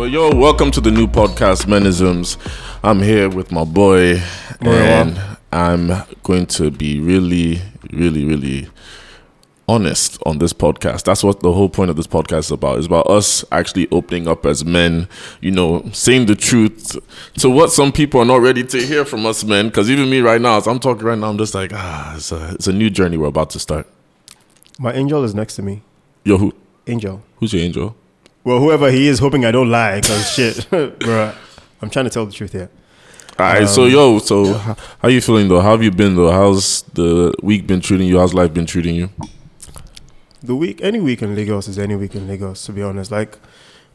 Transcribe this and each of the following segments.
But yo, welcome to the new podcast, Menisms. I'm here with my boy, and I'm going to be really, really, really honest on this podcast. That's what the whole point of this podcast is about. It's about us actually opening up as men, you know, saying the truth to what some people are not ready to hear from us men. Because even me right now, as I'm talking right now, I'm just like, ah, it's a, it's a new journey we're about to start. My angel is next to me. Yo, who, Angel. who's your angel? Well, whoever he is, hoping I don't lie, because shit, bro. I'm trying to tell the truth here. All right, so um, yo, so h- how you feeling though? How have you been though? How's the week been treating you? How's life been treating you? The week, any week in Lagos is any week in Lagos. To be honest, like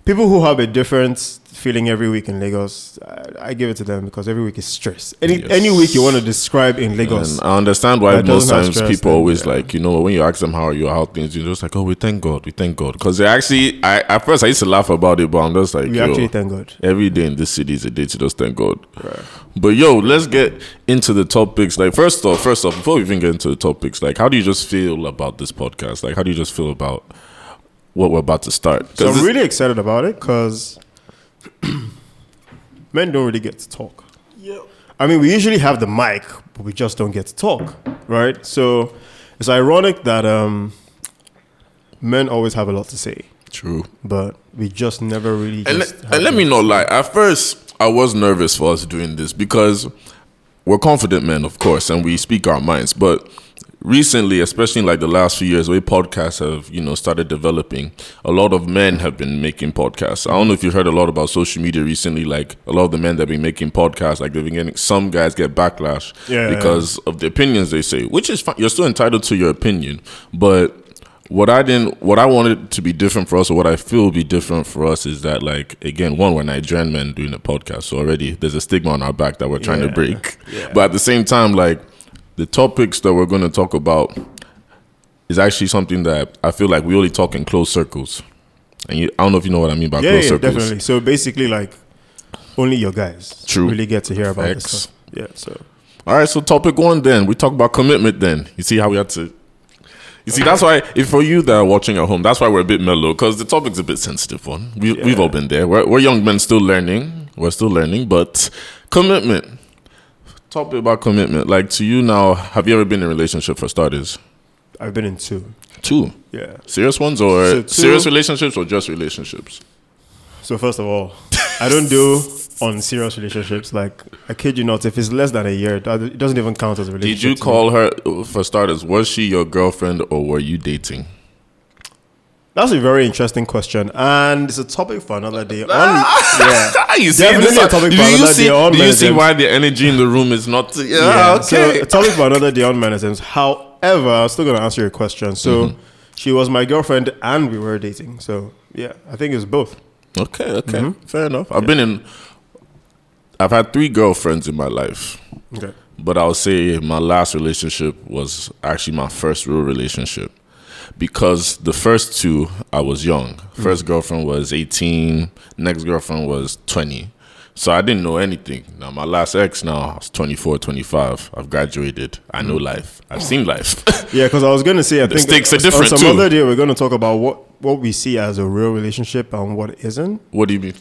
people who have a different feeling every week in Lagos, I, I give it to them because every week is stress. Any Yes. any week you want to describe in Lagos, And I understand why most times people then, always yeah. like, you know, when you ask them how are you, how things, you're just like, oh, we thank God, we thank God, because they actually, I at first I used to laugh about it, but I'm just like, we actually thank God. every day in this city is a day to just thank God. But yo, let's get into the topics. Like first off, first off, before we even get into the topics, like how do you just feel about this podcast? Like how do you just feel about what we're about to start. So I'm really excited about it because men don't really get to talk. Yeah. I mean, we usually have the mic, but we just don't get to talk, right? So it's ironic that um, men always have a lot to say, true. but we just never really. And, just let, have and let me not lie. At first, I was nervous for us doing this because we're confident men, of course, and we speak our minds. But recently, especially in like the last few years, where podcasts have you know started developing, a lot of men have been making podcasts. I don't know if you've heard a lot about social media recently. Like a lot of the men that have been making podcasts, like they've been getting some guys get backlash Yeah, yeah, because of the opinions they say, which is fine. You're still entitled to your opinion, but what I didn't, what I wanted to be different for us, or what I feel will be different for us, is that like again, one, we're Nigerian men doing a podcast, so already there's a stigma on our back that we're trying to Yeah, break. But at the same time, like the topics that we're going to talk about is actually something that I feel like we only talk in closed circles. And you, I don't know if you know what I mean by Yeah, closed yeah, circles. definitely. So basically, like, only your guys True. really get to hear about Facts. this stuff. Yeah, so. All right, so topic one then. We talk about commitment then. You see how we had to. You see, that's why, if for you that are watching at home, that's why we're a bit mellow because the topic's a bit sensitive one. We, We've all been there. We're, we're young men still learning. We're still learning, but commitment. Topic about commitment. Like to you now, have you ever been in a relationship for starters? I've been in two. Two. Yeah. Serious ones or So two- serious relationships or just relationships? So first of all, I don't do on serious relationships. Like I kid you not, if it's less than a year, it doesn't even count as a relationship. Did you to me. call her, uh, for starters, was she your girlfriend or were you dating? That's a very interesting question, and it's a topic for another day. On, yeah, you see, Definitely a topic for another see, day on do you see why the energy in the room is not? Yeah, yeah. okay. So a topic for another day on menisms. However, I'm still gonna answer your question. So Mm-hmm. she was my girlfriend, and we were dating. So yeah, I think it's both. okay, okay, Mm-hmm. fair enough. I've been in. I've had three girlfriends in my life, Okay. but I'll say my last relationship was actually my first real relationship because the first two I was young. 1st mm. girlfriend was 18, next girlfriend was 20. So I didn't know anything. Now my last ex now I was 24, 25. I've graduated. I know mm. life. I've seen life. Yeah, because I was gonna say I think stakes are different, some too. other day we're gonna talk about what what we see as a real relationship and what isn't. what do you mean?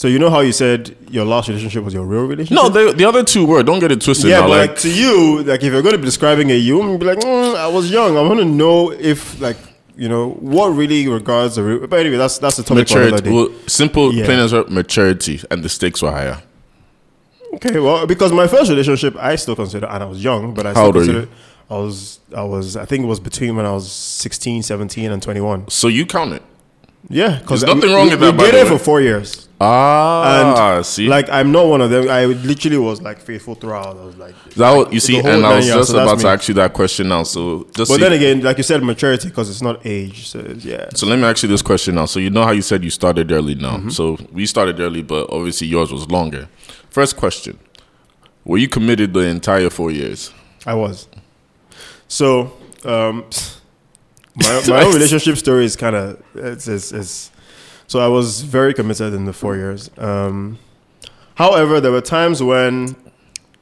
So you know how you said your last relationship was your real relationship? No, the, the other two were. Don't get it twisted. Yeah, now. but like, like to you, like if you're going to be describing a you, I'm be like, mm, I was young. I want to know if like you know what really regards the. Real, but anyway, that's that's the topic for another maturity. day. Well, simple, Yeah. plain as maturity, and the stakes were higher. Okay, well, because my first relationship, I still consider, and I was young, but I still old are you? consider. I was, I was, I think it was between when I was 16, 17, and 21. So you count it. Yeah, because There's nothing wrong we, with that, We did it for four years. Ah, And see, Like I'm not one of them. I literally was like faithful throughout. I was like, that what, you see, and I was just so about to ask you that question now. So just But see- then again, like you said, maturity because it's not age. So yeah. So let me ask you this question now. So you know how you said you started early now. Mm-hmm. So we started early, but obviously yours was longer. First question: Were you committed the entire four years? I was. So, um, my my own relationship story is kind of it's, it's it's. So I was very committed in the four years. Um, however, there were times when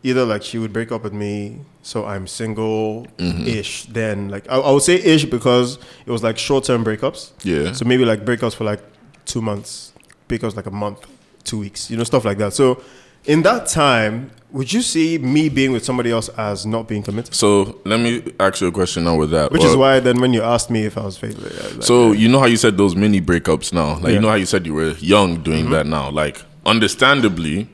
either like she would break up with me, so I'm single ish. Then like I, I would say ish because it was like short term breakups. Yeah. So maybe like breakups for like two months, because like a month, two weeks, you know, stuff like that. So in that time, would you see me being with somebody else as not being committed? So let me ask you a question now with that. Which Well, is why then when you asked me if I was faithful, I was like, So you know how you said those mini breakups now, like Yeah. Mm-hmm. you know how you said you were young doing that now. Like understandably,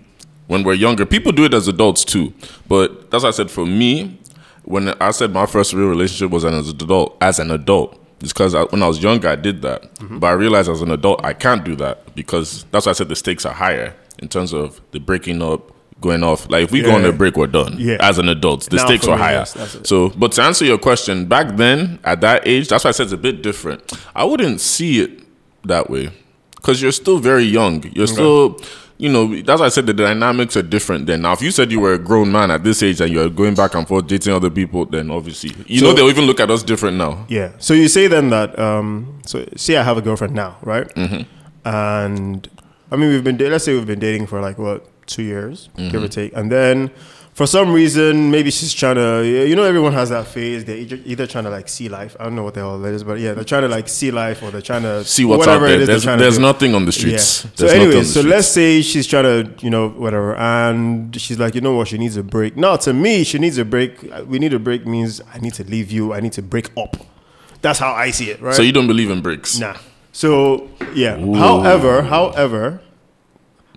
when we're younger, people do it as adults too. But that's why I said for me, when I said my first real relationship was as an adult, as an adult, it's because when I was younger I did that. Mm-hmm. But I realized as an adult I can't do that because that's why I said the stakes are higher in terms of the breaking up. Going off, like if we go on a break, we're done. Yeah. As an adult, the Now stakes are higher. yes. So, but to answer your question, back then at that age, that's why I said it's a bit different. I wouldn't see it that way because you're still very young. You're still, you know, that's why I said the dynamics are different. Then now, if you said you were a grown man at this age and you're going back and forth dating other people, then obviously, you So- know, they'll even look at us different now. Yeah. So you say then that um so see I have a girlfriend now, right? Mm-hmm. And I mean we've been let's say we've been dating for like what two years, give or mm-hmm. take, and then for some reason maybe she's trying to you know everyone has that phase they're either, trying to like see life I don't know what the hell that is but yeah they're trying to like see life or they're trying to See what's whatever out it there. is they're There's, trying to there's nothing on the Yeah. streets. So There's nothing anyway, so let's say she's trying to, you know, whatever, and she's like, you know what, she needs a break. Now, to me, she needs a break. Uh, we need a break means I need to leave you. I need to break up. That's how I see it, right? So you don't believe in breaks? Nah. So yeah. However, however,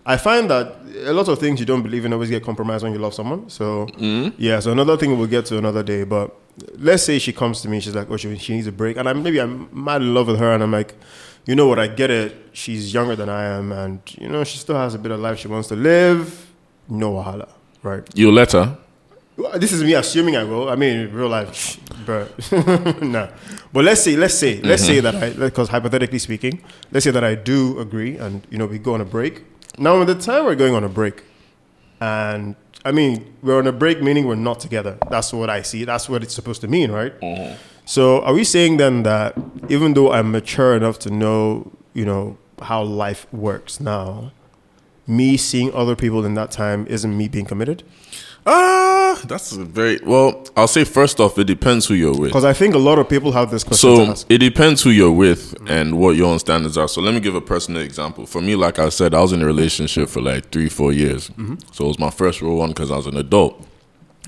I find that a lot of things you don't believe in always get compromised when you love someone. So yeah. So another thing we'll get to another day. But let's say she comes to me, she's like, oh, she, she needs a break, and I'm maybe I'm mad in love with her, and I'm like, you know what, I get it. She's younger than I am, and you know she still has a bit of life she wants to live. No wahala, right? You let her. This is me assuming I will. I mean, real life, bro. nah. But let's say, let's say, let's mm-hmm. say that I, because hypothetically speaking, let's say that I do agree, and you know, we go on a break. Now, at the time we're going on a break, and I mean, we're on a break, meaning we're not together. That's what I see. That's what it's supposed to mean, right? Mm-hmm. So, are we saying then that even though I'm mature enough to know, you know, how life works now, me seeing other people in that time isn't me being committed? Ah, that's a very well. I'll say first off, it depends who you're with. Because I think a lot of people have this question to So ask. it depends who you're with and what your own standards are. So let me give a personal example. For me, like I said, I was in a relationship for like three, four years. So it was my first real one because I was an adult.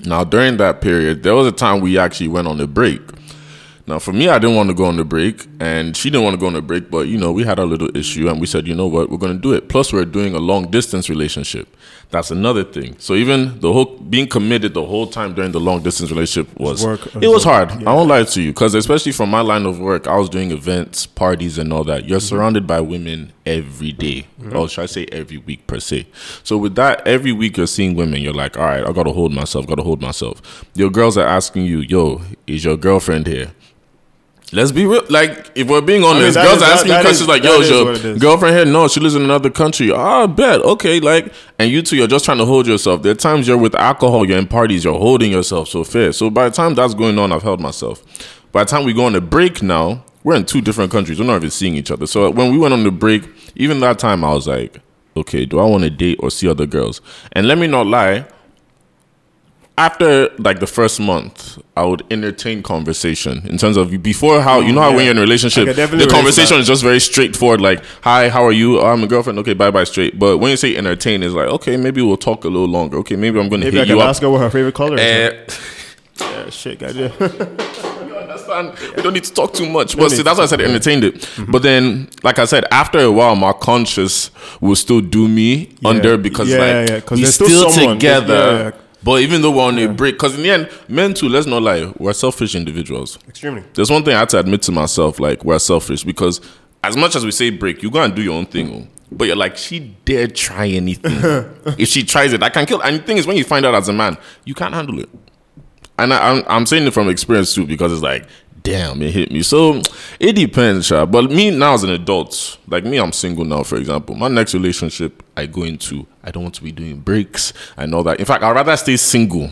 Now during that period, there was a time we actually went on a break. Now for me, I didn't want to go on the break, and she didn't want to go on the break. But you know, we had a little issue, and we said, you know what, we're going to do it. Plus, we're doing a long distance relationship. That's another thing. So even the whole being committed the whole time during the long distance relationship was work it was hard. I won't lie to you, because especially from my line of work, I was doing events, parties, and all that. You're Mm-hmm. surrounded by women every day, or should I say every week per se. So with that, every week you're seeing women. You're like, all right, I gotta hold myself. Gotta hold myself. Your girls are asking you, yo, is your girlfriend here? Let's be real. Like, if we're being honest, that girls is- are that- asking that questions is- like, "Yo, is your girlfriend here? No, she lives in another country. Ah, I bet. Okay, like, and you two, you're just trying to hold yourself. There are times you're with alcohol, you're in parties, you're holding yourself so fair. So by the time that's going on, I've held myself. By the time we go on a break now, we're in two different countries. We're not even seeing each other. So when we went on the break, even that time, I was like, okay, do I want to date or see other girls? And let me not lie after like the first month, I would entertain conversation in terms of before how you know how when you're in a relationship, I can definitely the conversation is just very straightforward. Like, hi, how are you? Oh, I'm a girlfriend. Okay, bye bye, straight. But when you say entertain, it's like, okay, maybe we'll talk a little longer. Okay, maybe I'm going to hit can you up. ask her what her favorite color is. Eh, yeah, shit, goddamn. you understand? We don't need to talk too much. But see, that's why I said entertained it. But then, like I said, after a while, my conscience will still do me under because Yeah, like yeah, there's still still, together. Yeah, yeah. But even though we're on a break, because in the end, men too, let's not lie, we're selfish individuals. Extremely. There's one thing I had to admit to myself, like we're selfish because as much as we say break, you go and do your own thing. oh. But you're like, she dare try anything. if she tries it, I can kill. And the thing is, when you find out as a man, you can't handle it. And I, I'm, I'm saying it from experience too because it's like, damn, it hit me. So it depends, sha. But me now as an adult, like me, I'm single now, for example. My next relationship I go into, I don't want to be doing breaks. I know that. In fact, I'd rather stay single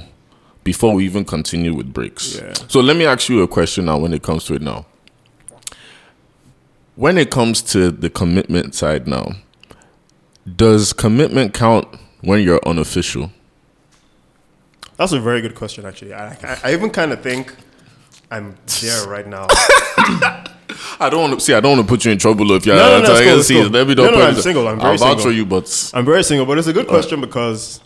before we even continue with breaks. Yeah. So let me ask you a question now when it comes to it now. When it comes to the commitment side now, does commitment count when you're unofficial? That's a very good question, actually. I, I, I even kind of think I'm there right now. I don't want to see. I don't want to put you in trouble if you're. No, no, no, cool, can it's see. cool. Let me No, don't no, put I'm single, I'm very I'll single. for you, but I'm very single, but it's a good question because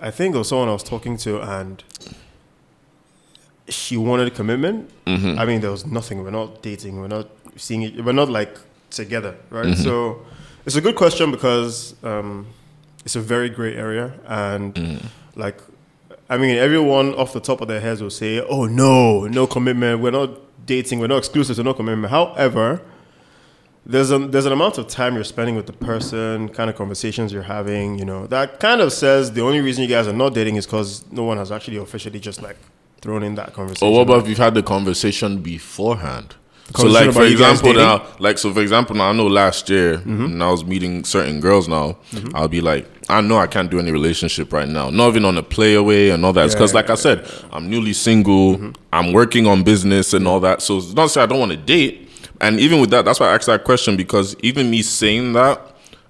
I think there was someone I was talking to and she wanted commitment. Mm-hmm. I mean, there was nothing. We're not dating. We're not seeing it. We're not like together, right? Mm-hmm. So it's a good question because um, it's a very gray area and Mm-hmm. like. I mean, everyone off the top of their heads will say, "Oh no, no commitment. We're not dating. We're not exclusive. So no commitment." However, there's a there's an amount of time you're spending with the person, kind of conversations you're having, you know, that kind of says the only reason you guys are not dating is because no one has actually officially just like thrown in that conversation. Or what about if you've had the conversation beforehand? So, like for about you guys example, now, like so for example, now I know last year Mm-hmm. when I was meeting certain girls. Now I'll be like, I know I can't do any relationship right now, not even on a play away and all that. Because, Yeah, like I said, I'm newly single. Mm-hmm. I'm working on business and all that. So it's not say I don't want to date. And even with that, that's why I asked that question because even me saying that,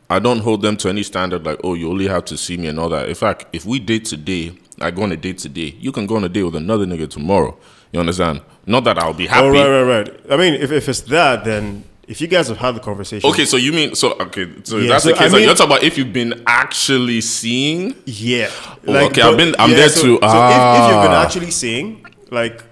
I don't hold them to any standard like, oh, you only have to see me and all that. In fact, if we date today, I go on a date today, you can go on a date with another nigga tomorrow. You understand? Not that I'll be happy. Oh, right, right, right. I mean, if, if it's that, then if you guys have had the conversation, Okay, so you mean so? Okay, so Yeah, that's so the case. I like, mean- you're talking about if you've been actually seeing. yeah. Oh, okay, I've been- I'm there so, too. So if, if you've been Ah. actually seeing, like,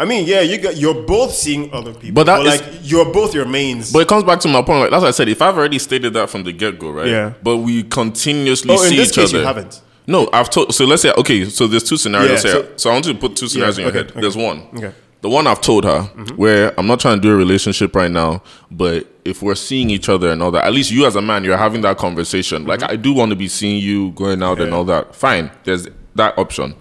I mean, yeah, you got you're both seeing other people, But that like is- you're both your mains. But it comes back to my point. Like that's what I said. If I've already stated that from the get go, right? Yeah. But we continuously oh, in see this each case, other. you haven't. No, I've told. So let's say okay. So there's two scenarios Yeah, here. so- So, I want you to put two scenarios in your okay, head. okay. There's one. Okay. The one I've told her, where I'm not trying to do a relationship right now, but if we're seeing each other and all that, at least you as a man, you're having that conversation. Like I do want to be seeing you going out and Mm-hmm. All that. Fine, there's that option.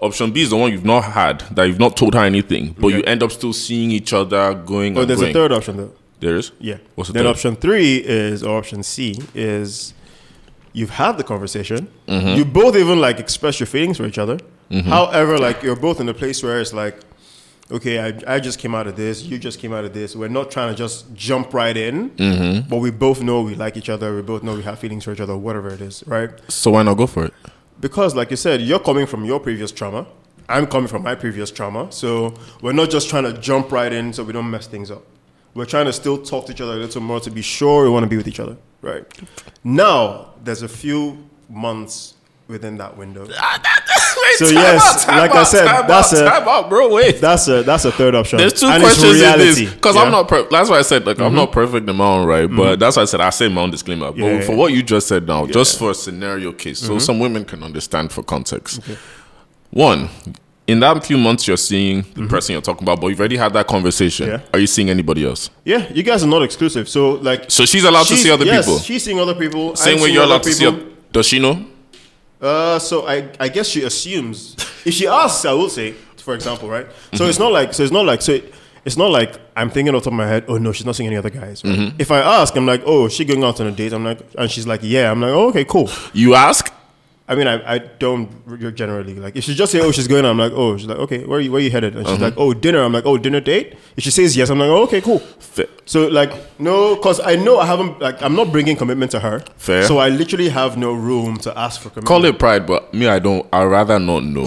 Option B is the one you've not had, that you've not told her anything, but you end up still seeing each other going. Oh, there's going. a third option though. There is. Yeah. What's the then third? option three is, or option C is, you've had the conversation. Mm-hmm. You both even like express your feelings for each other. However, like you're both in a place where it's like, okay, I, I just came out of this. You just came out of this. We're not trying to just jump right in, Mm-hmm. but we both know we like each other. We both know we have feelings for each other. Whatever it is, right? So why not go for it? because like you said you're coming from your previous trauma i'm coming from my previous trauma so we're not just trying to jump right in so we don't mess things up we're trying to still talk to each other a little more to be sure we want to be with each other right now there's a few months within that window ah, So Time yes, out, like I said, that's out, a- out, bro. Wait. that's a that's a third option There's two and questions in this because yeah? Mm-hmm. I'm not. Per- that's why I said like I'm mm-hmm. not perfect in my own right, mm-hmm. but that's why I said I say my own disclaimer. But Yeah, for yeah. what you just said now, just for a scenario case, so mm-hmm. some women can understand for context. One, in that few months you're seeing the person you're talking about, but you've already had that conversation. Are you seeing anybody else? yeah you guys are not exclusive so like So she's allowed to see other yes, people. she's seeing other people Same I'm way you're allowed to see. people. Does she know? Uh, so I, I guess she assumes. If she asks, I will say, for example, right? So it's not like so it's not like so it, it's not like I'm thinking off the top of my head. Oh no, she's not seeing any other guys. Right? If I ask, I'm like, oh, is she going out on a date? I'm like, and she's like, yeah. I'm like, oh, okay, cool. You ask. I mean, I, I don't generally like if she just say, oh, she's going. I'm like, oh, she's like, okay, where are you, where are you headed? And she's like, oh, dinner. I'm like, oh, dinner date. If she says yes, I'm like, oh, okay, cool. Fair. So like no, because I know I haven't like I'm not bringing commitment to her. Fair. So I literally have no room to ask for commitment. Call it pride, but me, I don't. I rather not know.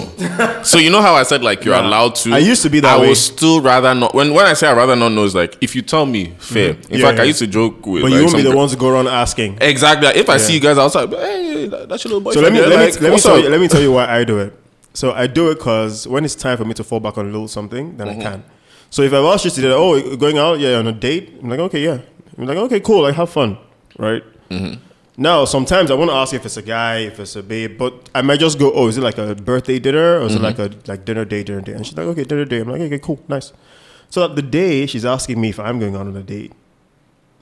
so you know how I said like you're Yeah. allowed to. I used to be that I way. will still rather not. When when I say I rather not know, is like if you tell me fair. In Mm-hmm. Yeah, fact, I used to joke with. But like, you won't be the girl- ones to go around asking. Exactly. If I see you guys outside, hey, that's your little boy. So let me let me let me tell you let me tell you why I do it. So I do it because when it's time for me to fall back on a little something, then Mm-hmm. I can. So if I've asked you today, oh, going out, yeah, on a date, I'm like, okay, yeah. I'm like, okay, cool, like have fun, right? Mm-hmm. Now, sometimes I want to ask if it's a guy, if it's a babe, but I might just go, oh, is it like a birthday dinner or is Mm-hmm. it like a like dinner day, dinner day? And she's like, okay, dinner day. I'm like, okay, cool, nice. So that the day she's asking me if I'm going out on a date.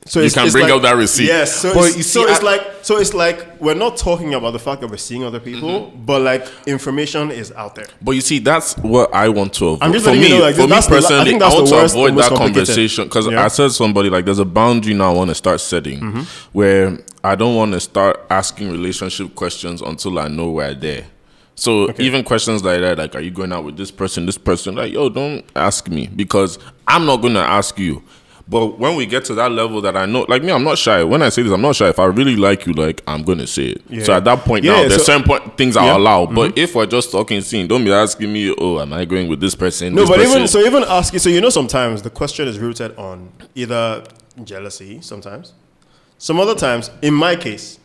So You can bring like, out that receipt. Yes. So, But it's, you so see, it's like so it's like we're not talking about the fact that we're seeing other people, Mm-hmm. but like information is out there. But you see, that's what I want to avoid. I'm just for me, you know, like, for me that's the- I personally, think I, that's want the to worst, avoid that conversation because Yeah. I said somebody like there's a boundary now I want to start setting Mm-hmm. where I don't want to start asking relationship questions until I know we're there. So even questions like that, like, are you going out with this person, this person? Like, yo, don't ask me because I'm not going to ask you. But when we get to that level that I know, like me, I'm not shy. When I say this, I'm not shy. If I really like you, like I'm gonna say it. Yeah. So at that point Yeah, now, there's so- certain point, things I Yeah. Mm-hmm. But if we're just talking scene, don't be asking me, oh, am I going with this person? No, this but person? even so, even asking. So you know, sometimes the question is rooted on either jealousy. Sometimes, some other times. In my case,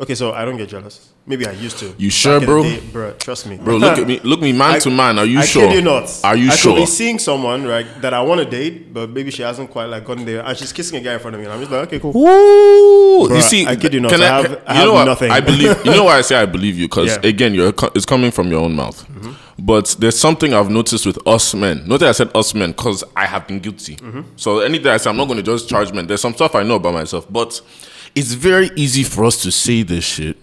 okay, so I don't get jealous. Maybe I used to. You sure, bro? day, bro? Trust me, bro, look at me, look me man I- to man. Are you I sure? kid you not. Are you I sure? could be seeing someone right that I want to date, but maybe she hasn't quite like gotten there, and she's kissing a guy in front of me, and I'm just like, okay, cool. Ooh, you see, I kid you not, can I have- I you know what? nothing. I believe. You know why I say I believe you? Because Yeah. Mm-hmm. again, you're it's coming from your own mouth. But there's something I've noticed with us men. Notice I said us men because I have been guilty. Mm-hmm. So anything I say, I'm not going to just charge men. There's some stuff I know about myself, but it's very easy for us to say this shit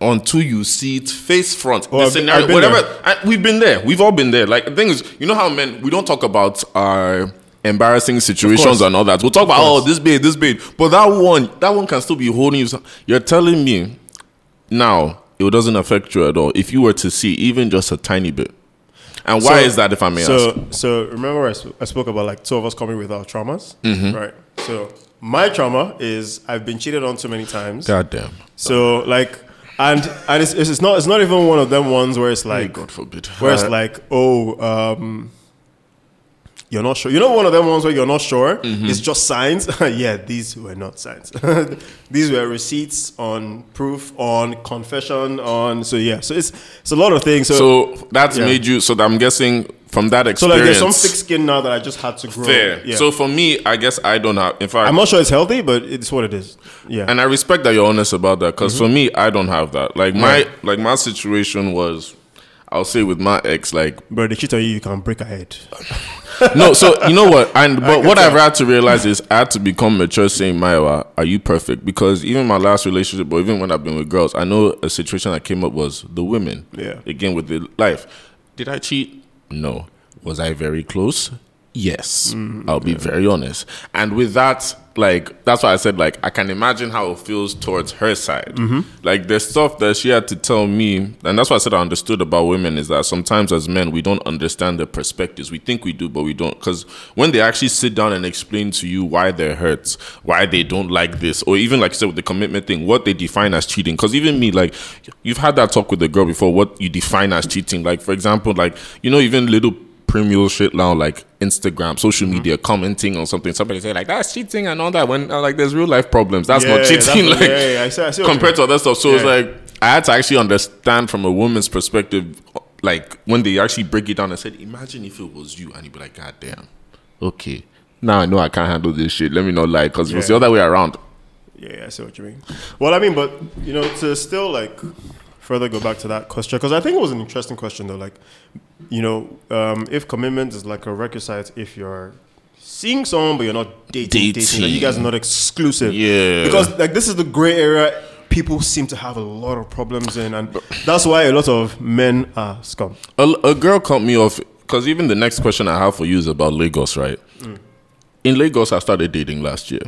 until you see it face front. Oh, the scenario, been whatever. And we've been there. We've all been there. Like the thing is, you know how men we don't talk about our embarrassing situations and all that. We'll talk about oh this babe, this babe. But that one, that one can still be holding you. You're telling me now it doesn't affect you at all if you were to see even just a tiny bit. And why So- is that if I may ask? So, so remember I, sp- I spoke about like two of us coming with our traumas, Mm-hmm. right? So my trauma is I've been cheated on too many times. God damn. So like, and and it's, it's not it's not even one of them ones where it's Like, God forbid. where it's like oh um you're not sure. You know one of them ones where you're not sure. Mm-hmm. It's just signs. yeah, these were not signs. these were receipts on proof on confession on. So yeah, so it's it's a lot of things. So so, so that's Yeah. made you. So I'm guessing from that experience. So like there's some thick skin now that I just had to grow. fair. Yeah. So for me, I guess I don't have. In fact, I'm not sure it's healthy, but it's what it is. Yeah. and I respect that you're honest about that because for mm-hmm. me, I don't have that. Like my Right. like my situation was, I'll say with my ex, like but they cheat on you, you can break a head. no. So you know what? And but what I've had to realize is I had to become mature, saying, "Maiwa, are you perfect?" Because even my last relationship, or even when I've been with girls, I know a situation that came up was the women. Yeah. Again with the life, did I cheat? No. Was I very close? Yes. Mm, I'll be very honest. And with that, like that's why I said like I can imagine how it feels towards her side. Mm-hmm. Like the stuff that she had to tell me, and that's why I said I understood about women is that sometimes as men we don't understand their perspectives. We think we do, but we don't. Because when they actually sit down and explain to you why they're hurt, why they don't like this, or even like I said with the commitment thing, what they define as cheating. Because even me, like you've had that talk with the girl before, what you define as cheating. Like for example, like you know even little premium shit now like Instagram, social Mm-hmm. media, commenting on something. Somebody say like that's cheating and all that. When uh, like there's real life problems, that's Yeah, not cheating. that's- like yeah, yeah, I see- I see compared to other stuff. So it's like I had to actually understand from a woman's perspective, like when they actually break it down and said, imagine if it was you, and you'd be like, God damn, okay. Now I know I can't handle this shit. Let me not lie, because if it's the other way around. Yeah, yeah, I see what you mean. Well, I mean, but you know, to still like further go back to that question because I think it was an interesting question though. Like, you know, um, if commitment is like a requisite, if you're seeing someone but you're not dating, dating, like you guys are not exclusive. Yeah. Because like this is the gray area people seem to have a lot of problems in, and that's why a lot of men are scum. A, a girl cut me off because even the next question I have for you is about Lagos, right? In Lagos, I started dating last year.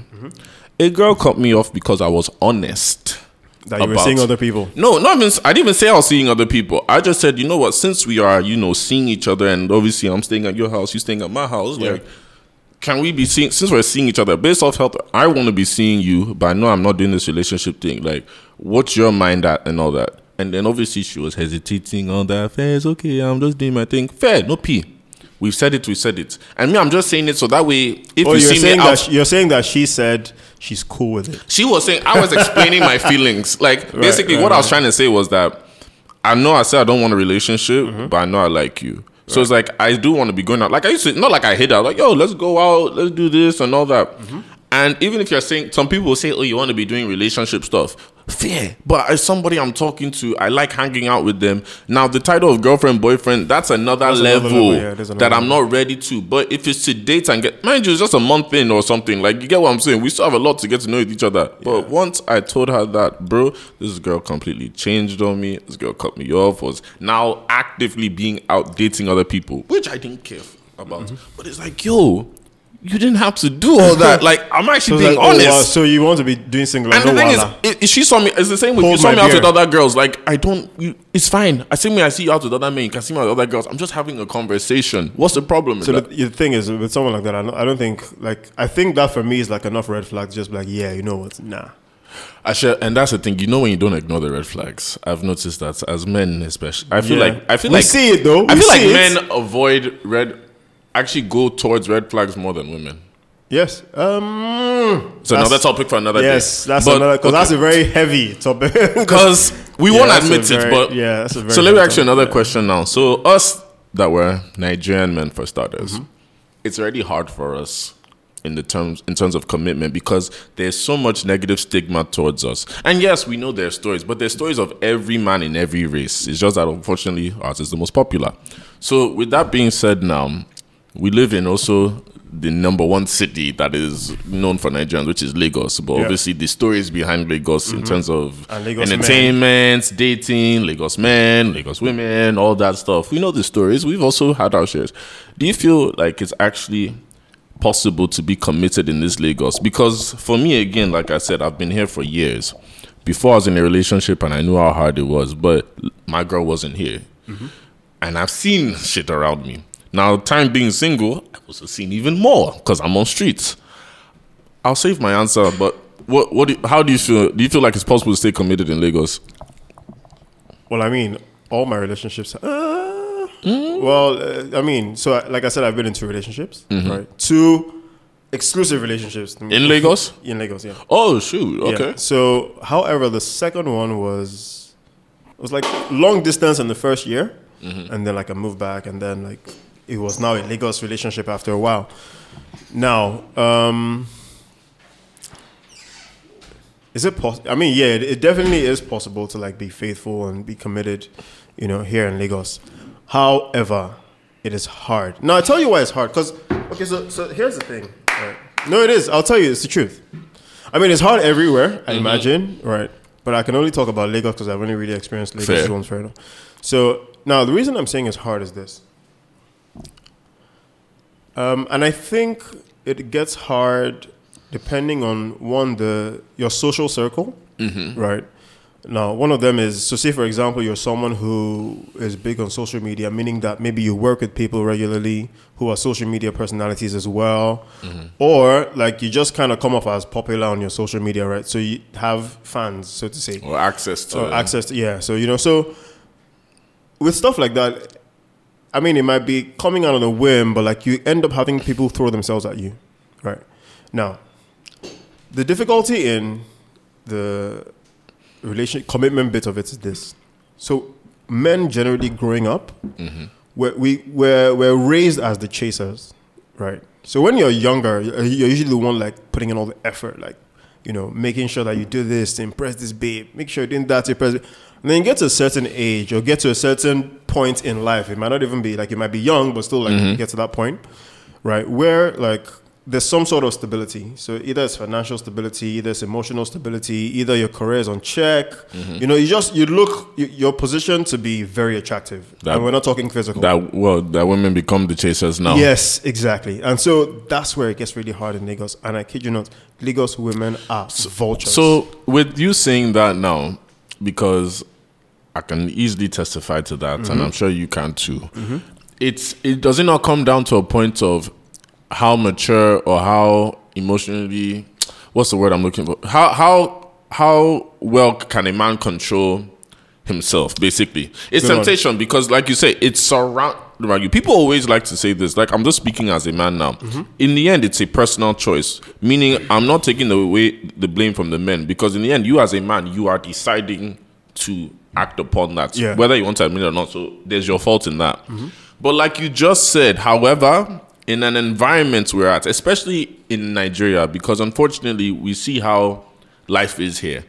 A girl cut me off because I was honest. That you were seeing other people. No, not even. I didn't even say I was seeing other people. I just said, you know what? Since we are, you know, seeing each other, and obviously I'm staying at your house, you staying at my house. Yeah. Like, can we be seeing? Since we're seeing each other, based off health, I want to be seeing you, but I know I'm not doing this relationship thing. Like, what's your mind at and all that? And then obviously she was hesitating on that. Fair, it's okay. I'm just doing my thing. Fair, no p. We've said it. We said it. And me, I'm just saying it so that way, if Oh, you you're see me saying out, that she, you're saying that she said she's cool with it. she was saying I was explaining my feelings. Like basically, right, what I was trying to say was that I know I said I don't want a relationship, Mm-hmm. but I know I like you. So it's like I do want to be going out. Like I used to, not like I hate out. Like yo, let's go out, let's do this and all that. Mm-hmm. And even if you're saying, some people will say, oh, you want to be doing relationship stuff. Fair, but as somebody I'm talking to, I like hanging out with them. Now, the title of girlfriend, boyfriend, that's another That's another level, level, yeah, another that I'm not ready to. But if it's to date and get, mind you, it's just a month in or something. Like you get what I'm saying. We still have a lot to get to know each other. But once I told her that, bro, this girl completely changed on me. This girl cut me off. Was now actively being out dating other people, which I didn't care about. Mm-hmm. But it's like, yo, you didn't have to do all that. Like I'm actually it's being like, oh, honest. wow, so you want to be doing single And no the thing is, i- she saw me. It's the same with Hold you saw me out with other girls. Like I don't. You, it's fine. I see me. I see you out with other men. You can see me with other girls. I'm just having a conversation. What's the problem? So the, the thing is, with someone like that, I don't, I don't think like I think that for me is like enough red flags. Just be like, yeah, you know what? Nah. I share, and that's the thing. You know when you don't ignore the red flags. I've noticed that as men, especially. I feel Yeah. like I feel we like see it though. I We feel like it. men avoid red. Actually, go towards red flags more than women. Yes. Um. It's another topic for another Yes, day. that's But, another because okay. that's a very heavy topic. because we Yeah, won't admit it, but yeah, that's a very. so let me ask you another yeah. question now. So us that were Nigerian men for starters, Mm-hmm. it's already hard for us in the terms in terms of commitment because there's so much negative stigma towards us. And yes, we know there's stories, but there's stories of every man in every race. It's just that unfortunately ours is the most popular. So with that being said now, we live in also the number one city that is known for Nigerians, which is Lagos. But Yeah. Mm-hmm. obviously, the stories behind Lagos in terms of Lagos men. entertainment, dating, Lagos men, Lagos women, all that stuff. We know the stories. We've also had our shares. Do you feel like it's actually possible to be committed in this Lagos? Because for me, again, like I said, I've been here for years. Before I was in a relationship and I knew how hard it was, but my girl wasn't here. And I've seen shit around me. Now, time being single, I've also seen even more because I'm on streets. I'll save my answer, but what, what, do how do you feel? Do you feel like it's possible to stay committed in Lagos? Well, I mean, all my relationships. Uh, Mm. Well, uh, I mean, so I- like I said, I've been in two relationships, Mm-hmm. right? Two exclusive relationships In Lagos? In Lagos, yeah. Oh, shoot. Yeah. Okay. So, however, the second one was it was like long distance in the first year, Mm-hmm. and then like I moved back, and then like it was now a Lagos relationship after a while. Now, um, is it possible? I mean, yeah, it, it definitely is possible to like be faithful and be committed, you know, here in Lagos. However, it is hard. Now, I tell you why it's hard. Because okay, so so here's the thing. Right? No, it is. I'll tell you, it's the truth. I mean, it's hard everywhere. I imagine, right? But I can only talk about Lagos because I've only really experienced Lagos Fair. once right now. So now the reason I'm saying it's hard is this. Um, and I think it gets hard depending on one the your social circle, right? Now, one of them is so. Say, for example, you're someone who is big on social media, meaning that maybe you work with people regularly who are social media personalities as well, or like you just kind of come off as popular on your social media, right? So you have fans, so to say Or access to. or access to yeah so you know so with stuff like that i mean it might be coming out on a whim but like you end up having people throw themselves at you right? Now the difficulty in the relation commitment bit of it is this. So men generally growing up mm-hmm. we're, we we're, we're raised as the chasers right? So when you're younger you're you're usually the one like putting in all the effort like you know making sure that you do this to impress this babe. Make sure you're doing that to impress and then you get to a certain age or get to a certain point in life it might not even be like you might be young but still like mm-hmm. you get to that point right where like there's some sort of stability so either it's financial stability either it's emotional stability either your career is on check mm-hmm. you know you just you look you, you're positioned to be very attractive That- and we're not talking physical that well, that women become the chasers now. Yes, exactly. And so that's where it gets really hard in Lagos. And I kid you not, Lagos women are vultures. So with you saying that now, because I can easily testify to that, Mm-hmm. and I'm sure you can too. It's it does it not come down to a point of how mature or how emotionally what's the word I'm looking for? How how how well can a man control himself basically it's Good temptation because like you say it's surround around you people always like to say this like i'm just speaking as a man now Mm-hmm. in the end it's a personal choice meaning i'm not taking away the blame from the men because in the end you as a man you are deciding to act upon that Yeah. whether you want to admit it or not so there's your fault in that but like you just said however in an environment we're at especially in nigeria because unfortunately we see how life is here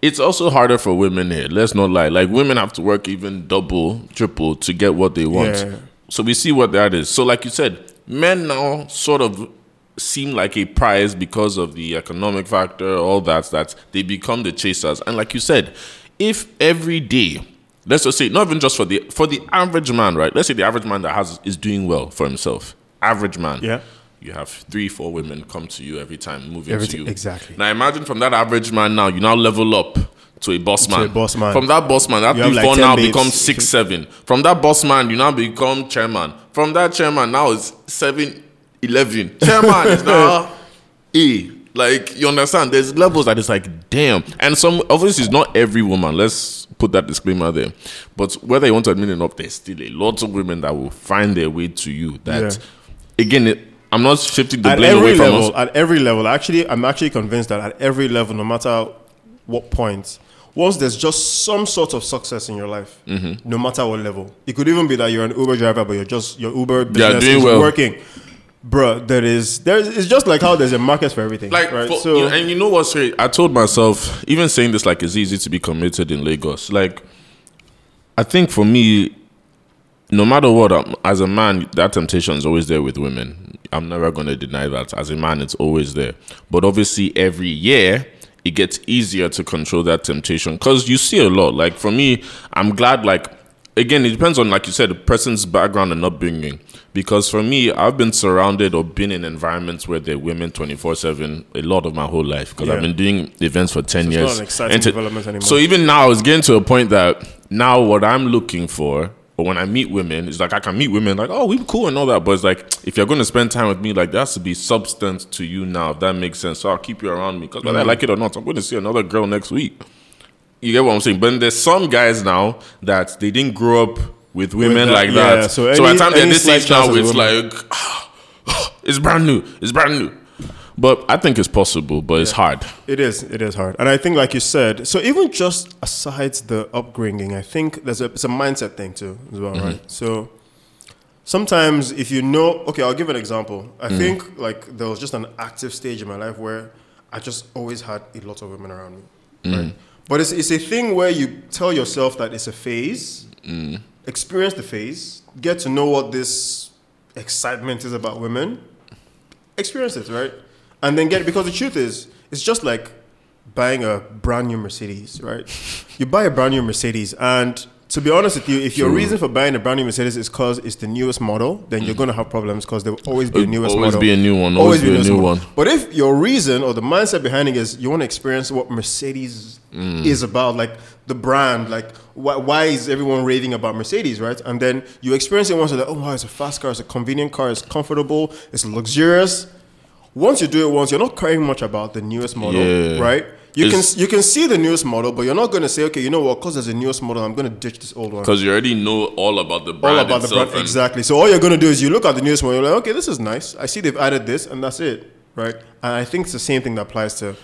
it's also harder for women here. Let's not lie. Like women have to work even double, triple to get what they want. Yeah. So we see what that is. So like you said, men now sort of seem like a prize because of the economic factor, all that. That they become the chasers. And like you said, if every day, let's just say, not even just for the for the average man, right? Let's say the average man that has is doing well for himself. Average man. Yeah. you have three, four women come to you every time, moving Everything- to you. exactly. Now imagine from that average man now, you now level up to a boss man. To a boss man. From that boss man, that You have like now babes. becomes six, seven. From that boss man, you now become chairman. From that chairman, now it's seven, eleven. Chairman is now E. Like you understand, there's levels that it's like damn, and some obviously it's not every woman. Let's put that disclaimer there. But whether you want to admit it or not, there's still a lot of women that will find their way to you. That again, it, I'm not shifting the at blame every away from level, us. at every level, actually, I'm actually convinced that at every level, no matter what point, once there's just some sort of success in your life, Mm-hmm. no matter what level, it could even be that you're an Uber driver, but you're just your Uber business doing is well. working. Bruh, there is there. is- It's just like how there's a market for everything, Like, right? for, so and you know what's great? I told myself, even saying this, like, it's easy to be committed in Lagos. Like, I think for me, no matter what, um, as a man, that temptation is always there with women. I'm never going to deny that. As a man, it's always there. But obviously, every year, it gets easier to control that temptation because you see a lot. Like, for me, I'm glad, like, again, it depends on, like you said, the person's background and upbringing. Because for me, I've been surrounded or been in environments where there are women 24 7 a lot of my whole life because I've been doing events for 10 it's years. exciting And to- development anymore. so even now, it's getting to a point that now what I'm looking for, or when I meet women, is like I can meet women like, oh, we cool and all that, but it's like if you're going to spend time with me, like there has to be substance to you now, if that makes sense. So I'll keep you around me because whether I Mm-hmm. like it or not, I'm going to see another girl next week. You get what I'm saying? But there's some guys now that they didn't grow up with women that, like yeah. that. So So, by the time they're this age now, chance of a it's like it's brand new. It's brand new. But I think it's possible, but it's hard. It is. It is hard, and I think, like you said, so even just aside the upbringing, I think there's a it's a mindset thing too, as well, right? Mm-hmm. So sometimes if you know, okay, I'll give an example. I mm. think like there was just an active stage in my life where I just always had a lot of women around me, right? Mm. But it's it's a thing where you tell yourself that it's a phase, mm. experience the phase, get to know what this excitement is about women, experience it, right? And then get because the truth is, it's just like buying a brand new Mercedes, right? You buy a brand new Mercedes, and to be honest with you, if your True. reason for buying a brand new Mercedes is because it's the newest model, then you're gonna have problems because there will always be a newest always model. be a new one, always be a newest new model. one. But if your reason or the mindset behind it is you want to experience what Mercedes Mm. is about, like the brand, like why, why is everyone raving about Mercedes, right? And then you experience it once, you're like, oh wow, it's a fast car, it's a convenient car, it's comfortable, it's luxurious. Once you do it once, you're not caring much about the newest model, Yeah. right? You It's- can you can see the newest model, but you're not going to say, okay, you know what? Because there's a newest model, I'm going to ditch this old one Because you already know all about the brand all about the brand exactly. So all you're gonna do is you look at the newest one, you're like, okay, this is nice. I see they've added this, and that's it, right? And I think it's the same thing that applies to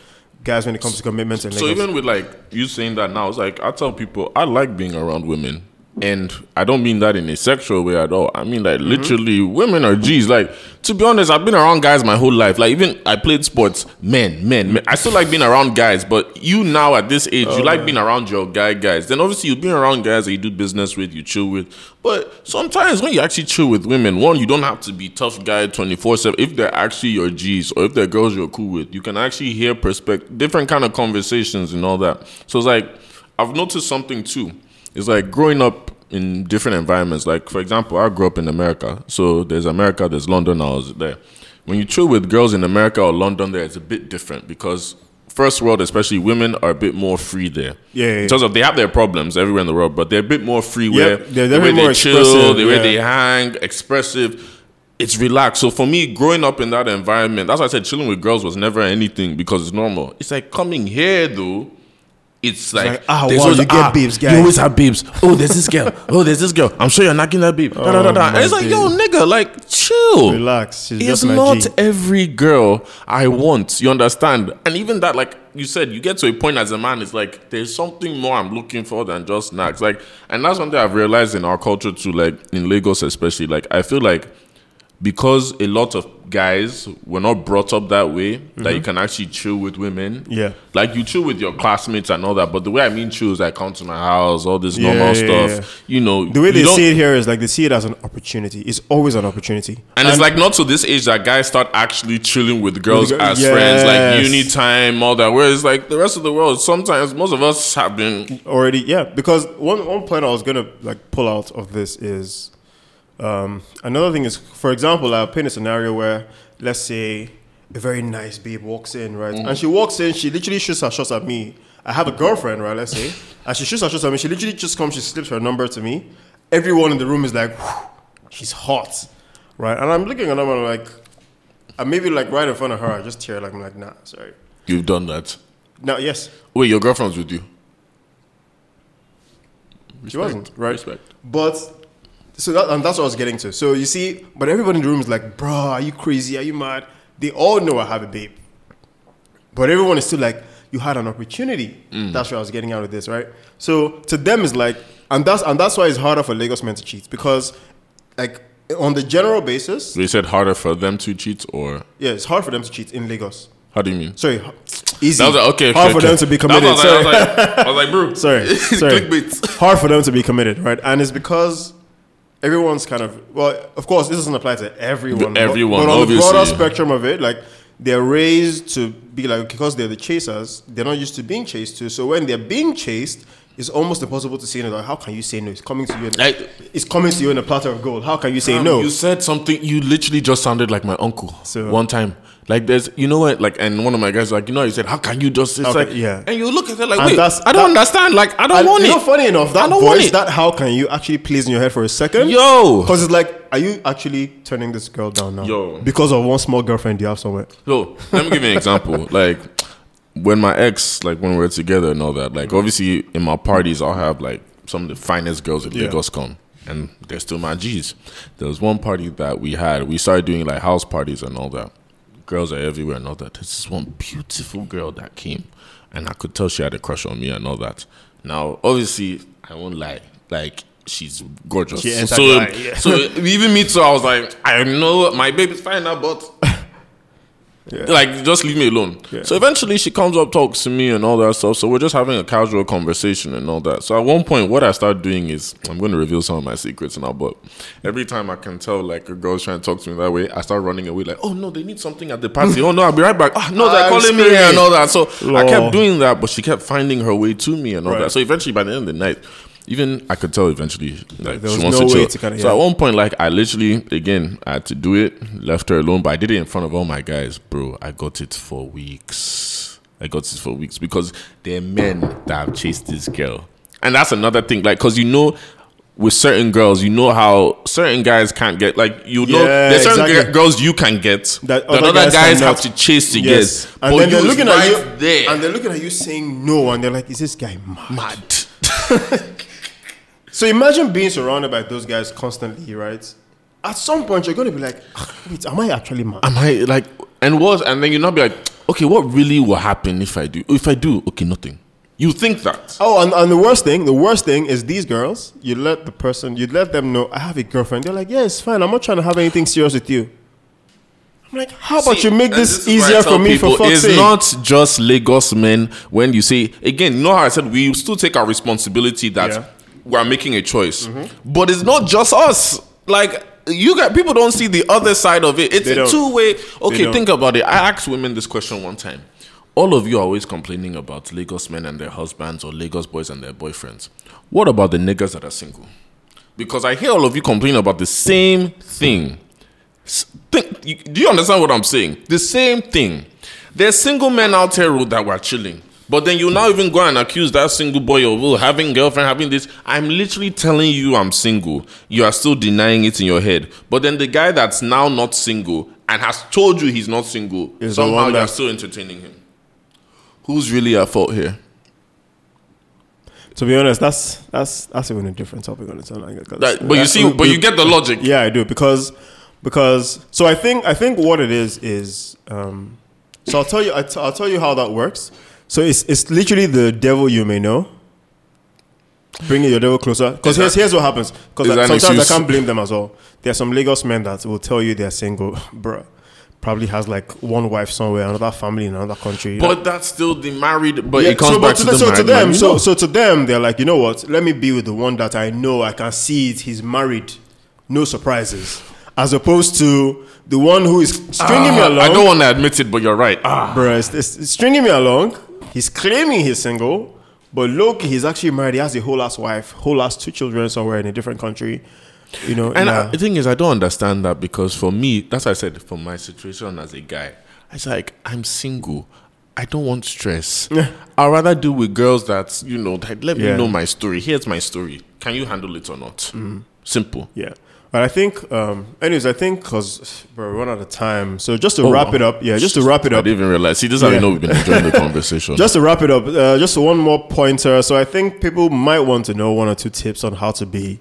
guys when it comes to commitments and So even with like you saying that now, it's like I tell people I like being around women, and I don't mean that in a sexual way at all. I mean like Mm-hmm. literally, women are G's. Like to be honest, I've been around guys my whole life. Like even I played sports, men, men, men. I still like being around guys, but you now at this age, you like being around your guy guys. Then obviously you've been around guys that you do business with, you chill with. But sometimes when you actually chill with women, one you don't have to be tough guy twenty four seven. If they're actually your G's or if they're girls you're cool with, you can actually hear perspective, different kind of conversations and all that. So it's like I've noticed something too. It's like growing up in different environments. Like for example, I grew up in America, so there's America, there's London. I was there. When you chill with girls in America or London, there it's a bit different because first world, especially women, are a bit more free there. Yeah, yeah. In terms of they have their problems everywhere in the world, but they're a bit more free. Where they're the way they chill, the way yeah. they hang, expressive. It's relaxed. So for me, growing up in that environment, that's why I said chilling with girls was never anything because it's normal. It's like coming here though. It's like, like, ah, wow, always- you get babes, guys. You always have babes. Oh, there's this girl. Oh, there's this girl. I'm sure you're knocking that babe. Da, da, da, da. Oh, And it's like, yo, nigga, like, chill. Relax. She's It's not G. every girl I want. You understand? And even that, like you said, you get to a point as a man. It's like there's something more I'm looking for than just snacks. Like, and that's something I've realized in our culture too. Like in Lagos, especially. Like I feel like because a lot of guys were not brought up that way that you can actually chill with women. Mm-hmm. Yeah. Like you chill with your classmates and all that. But the way I mean chill is like come to my house, all this Yeah, normal yeah, stuff. You know, the way they see it here is like they see it as an opportunity. It's always an opportunity. and, it's like not to this age that guys start actually chilling with girls With girl- as friends, like uni time, all that. Whereas like the rest of the world, sometimes most of us have been already yeah because one one point i was gonna like pull out of this is Um, another thing is, for example, I'll paint a scenario where, let's say, a very nice babe walks in, right? And she walks in, she literally shoots her shots at me. I have a girlfriend, right? Let's say, and she shoots her shots at me. She literally just comes, she slips her number to me. Everyone in the room is like, she's hot, right? And I'm looking at them and I'm like, I maybe like right in front of her, I just tear like I'm like, nah, sorry. You've done that. No, yes, Wait, your girlfriend's with you? she wasn't, right? Respect. But so that and that's what I was getting to. So you see, but everybody in the room is like, bro, are you crazy? Are you mad? They all know I have a babe. But everyone is still like, you had an opportunity. Mm. That's what I was getting out of this, right? So to them is like, and that's and that's why it's harder for Lagos men to cheat because, like, on the general basis, you said harder for them to cheat, or yeah, it's hard for them to cheat in Lagos. how do you mean? Sorry, easy. That was like, okay, hard okay, for okay. them to be committed. was like- sorry. I was like, I was like, bro, sorry, sorry. clickbait. hard for them to be committed, right? And it's because everyone's kind of well, of course, this doesn't apply to everyone. but- Everyone, but, on the broader spectrum of it, like they're raised to be like because they're the chasers, they're not used to being chased too. So when they're being chased, it's almost impossible to say no. Like, how can you say no? It's coming to you. In, Like- it's coming to you in a platter of gold. How can you say Um, no? You said something. You literally just sounded like my uncle. So- one time, like there's, you know what? Like, and one of my guys like, you know, he said, "How can you just?" It's Okay, like, yeah. And you look at it like, And wait, that's- I don't that- understand. Like, I don't And want you it. know, funny enough, I that don't want voice, it. that how can you actually plays in your head for a second? Yo. because it's like, are you actually turning this girl down now? Yo. because of one small girlfriend you have somewhere. So let me give you an example. Like when my ex, like when we were together and all that, like mm. obviously in my parties I'll have like some of the finest girls in Yeah. Lagos come. And they're still my G's. There was one party that we had. We started doing like house parties and all that. Girls are everywhere and all that. This is one beautiful girl that came, and I could tell she had a crush on me and all that. Now, obviously, I won't lie. Like she's gorgeous. She so, guy, yeah. so even me too. I was like, I know my baby's fine now, but Yeah. like just leave me alone. Yeah. So eventually she comes up, talks to me and all that stuff. So we're just having a casual conversation and all that. So at one point, what I start doing is I'm going to reveal some of my secrets now. But every time I can tell like a girl's trying to talk to me that way, I start running away. Like, oh no, they need something at the party. oh no, I'll be right back. Ah no, they're I'm calling me screaming. and all that. So I kept doing that, but she kept finding her way to me and all Right. that. So eventually, by the end of the night. Even I could tell eventually, like There she was wants no to chill. to kinda- so yeah. at one point, like I literally, again, I had to do it, left her alone, but I did it in front of all my guys, bro. I got it for weeks. I got it for weeks because there are men that have chased this girl, and that's another thing. Like, cause you know, with certain girls, you know how certain guys can't get. Like, you know, Yeah, there's certain exactly. gi- girls you can get That other other guys guys, have to chase to Yes. get. And But then they're looking right at you there, and they're looking at you saying no, and they're like, "Is this guy mad?" mad. So imagine being surrounded by those guys constantly, right? At some point, you're going to be like, "Ah, "Wait, am I actually mad?" am I like and what and then you not be like okay what really will happen if I do if I do okay nothing you think that Oh, and, and the worst thing, the worst thing is these girls. You let the person, you let them know I have a girlfriend. They're like, "Yeah, it's fine. I'm not trying to have anything serious with you." I'm like, "How about See, you make and this, is why I easier tell for me for people, fuck's it's sake?" not just Lagos men when you say again you know how I said we still take our responsibility that Yeah. We're making a choice. But it's not just us. Like you got people don't see the other side of it. It's a two-way. Okay think about it. I asked women this question one time. All of you are always complaining about Lagos men and their husbands or Lagos boys and their boyfriends. What about the niggas that are single? Because I hear all of you complain about the same thing. Think, do you understand what I'm saying? The same thing. There's single men out here who- that were chilling, but then you now even go and accuse that single boy of oh, having girlfriend, having this. I'm literally telling you I'm single. You are still denying it in your head. But then the guy that's now not single and has told you he's not single, Is the somehow you're still entertaining him. Who's really at fault here? To be honest, that's that's that's even a different topic on its own. Like, 'cause- That- but you see, but you get the logic. Yeah, I do because because so I think I think what it is is um, so I'll tell you I t- I'll tell you how that works. So it's it's literally the devil you may know. Bringing your devil closer because here's here's what happens because is that an sometimes I can't blame them as well. There are some Lagos men that will tell you they're single, bruh. Probably has like one wife somewhere, another family in another country. But that's still the married. But Yeah, it comes so, back to, the so married to them, man, so know. so to them, they're like, you know what? Let me be with the one that I know I can see it. He's married, no surprises, as opposed to the one who is stringing me Ah, along. I don't want to admit it, but you're right. Ah, Bruh, it's, it's- it's stringing me along. He's claiming he's single, but look, he's actually married. He has a whole ass wife, whole ass two children somewhere in a different country. You know, And uh, the thing is, I don't understand that because for me, that's why I said for my situation as a guy, it's like I'm single. I don't want stress. I'd rather deal with girls that you know that let Yeah. me know my story. Here's my story. Can you handle it or not? Mm-hmm. Simple. Yeah. But I think, um, anyways, I think because we're run out of time. So just to Oh, wrap wow. it up, yeah, just to wrap it up. I didn't even realize. See, this is how Yeah. know we've been enjoying the conversation. just to wrap it up, uh, just one more pointer. So I think people might want to know one or two tips on how to be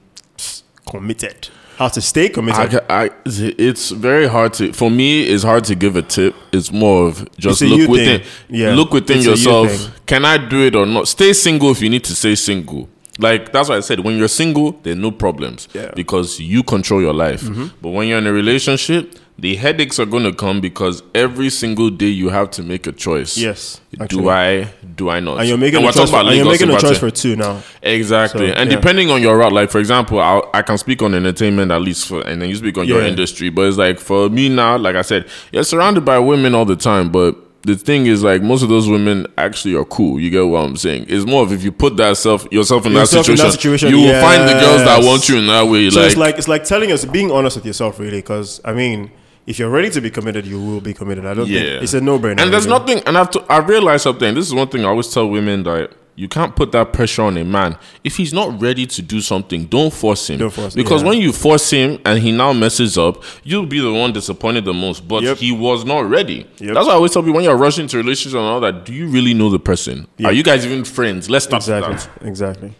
committed, how to stay committed. ca- I, it's very hard to for me. It's hard to give a tip. It's more of just It's a you look within. Yeah, look within it's you yourself. Can I do it or not? Stay single if you need to stay single. Like that's why I said when you're single, there's no problems Yeah. Mm-hmm. because you control your life. But when you're in a relationship, the headaches are going to come because every single day you have to make a choice. yes. Do. I? Do I not? And you're making we're a choice. For, and you're making a choice for two now. Exactly, So, and yeah. depending on your route, like for example, I'll, I can speak on entertainment at least, for, and then you speak on your industry. But it's like for me now, like I said, you're surrounded by women all the time, but the thing is, like most of those women actually are cool. You get what I'm saying? It's more of if you put that self yourself in, Yourself that, in situation, that situation, you will find the girls that want you in that way. So like, it's like it's like telling us, being honest with yourself, really. Because I mean, if you're ready to be committed, you will be committed. I don't Yeah. think it's a no-brainer. and there's really. nothing, and I've to, I realized something. This is one thing I always tell women that you can't put that pressure on a man if he's not ready to do something. Don't force him. Don't force- because yeah. when you force him and he now messes up, you'll be the one disappointed the most. But Yep. he was not ready. Yep. That's why I always tell people when you're rushing to relationships and all that. Do you really know the person? Yeah. Are you guys even friends? Let's start exactly, that. exactly.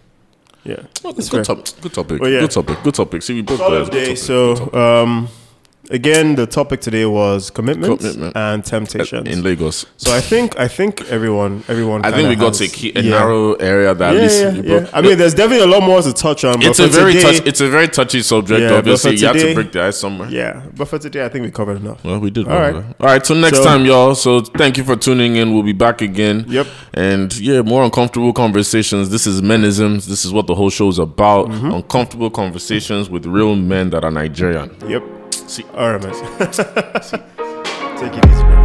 Yeah, Well, good, top, good topic. Well, yeah. Good topic. Good topic. See, we both Solid got it. day. Good topic. So, um, again, the topic today was commitment, Commitment. and temptations. in Lagos. so I think I think everyone everyone. I think we got has- to a, a yeah. narrow area that Yeah, at least yeah, yeah. I mean, there's definitely a lot more to touch on. But it's a very today, touch, it's a very touchy subject. Yeah, obviously, for you have to today- break the ice somewhere. Yeah, but for today, I think we covered enough. Well, we did. All right. All right. Till next So- time, y'all. So thank you for tuning in. We'll be back again. Yep. And yeah, more uncomfortable conversations. This is menisms. This is what the whole show is about. Mm-hmm. Uncomfortable conversations with real men that are Nigerian. Yep. See. All right, man. Take it easy, man.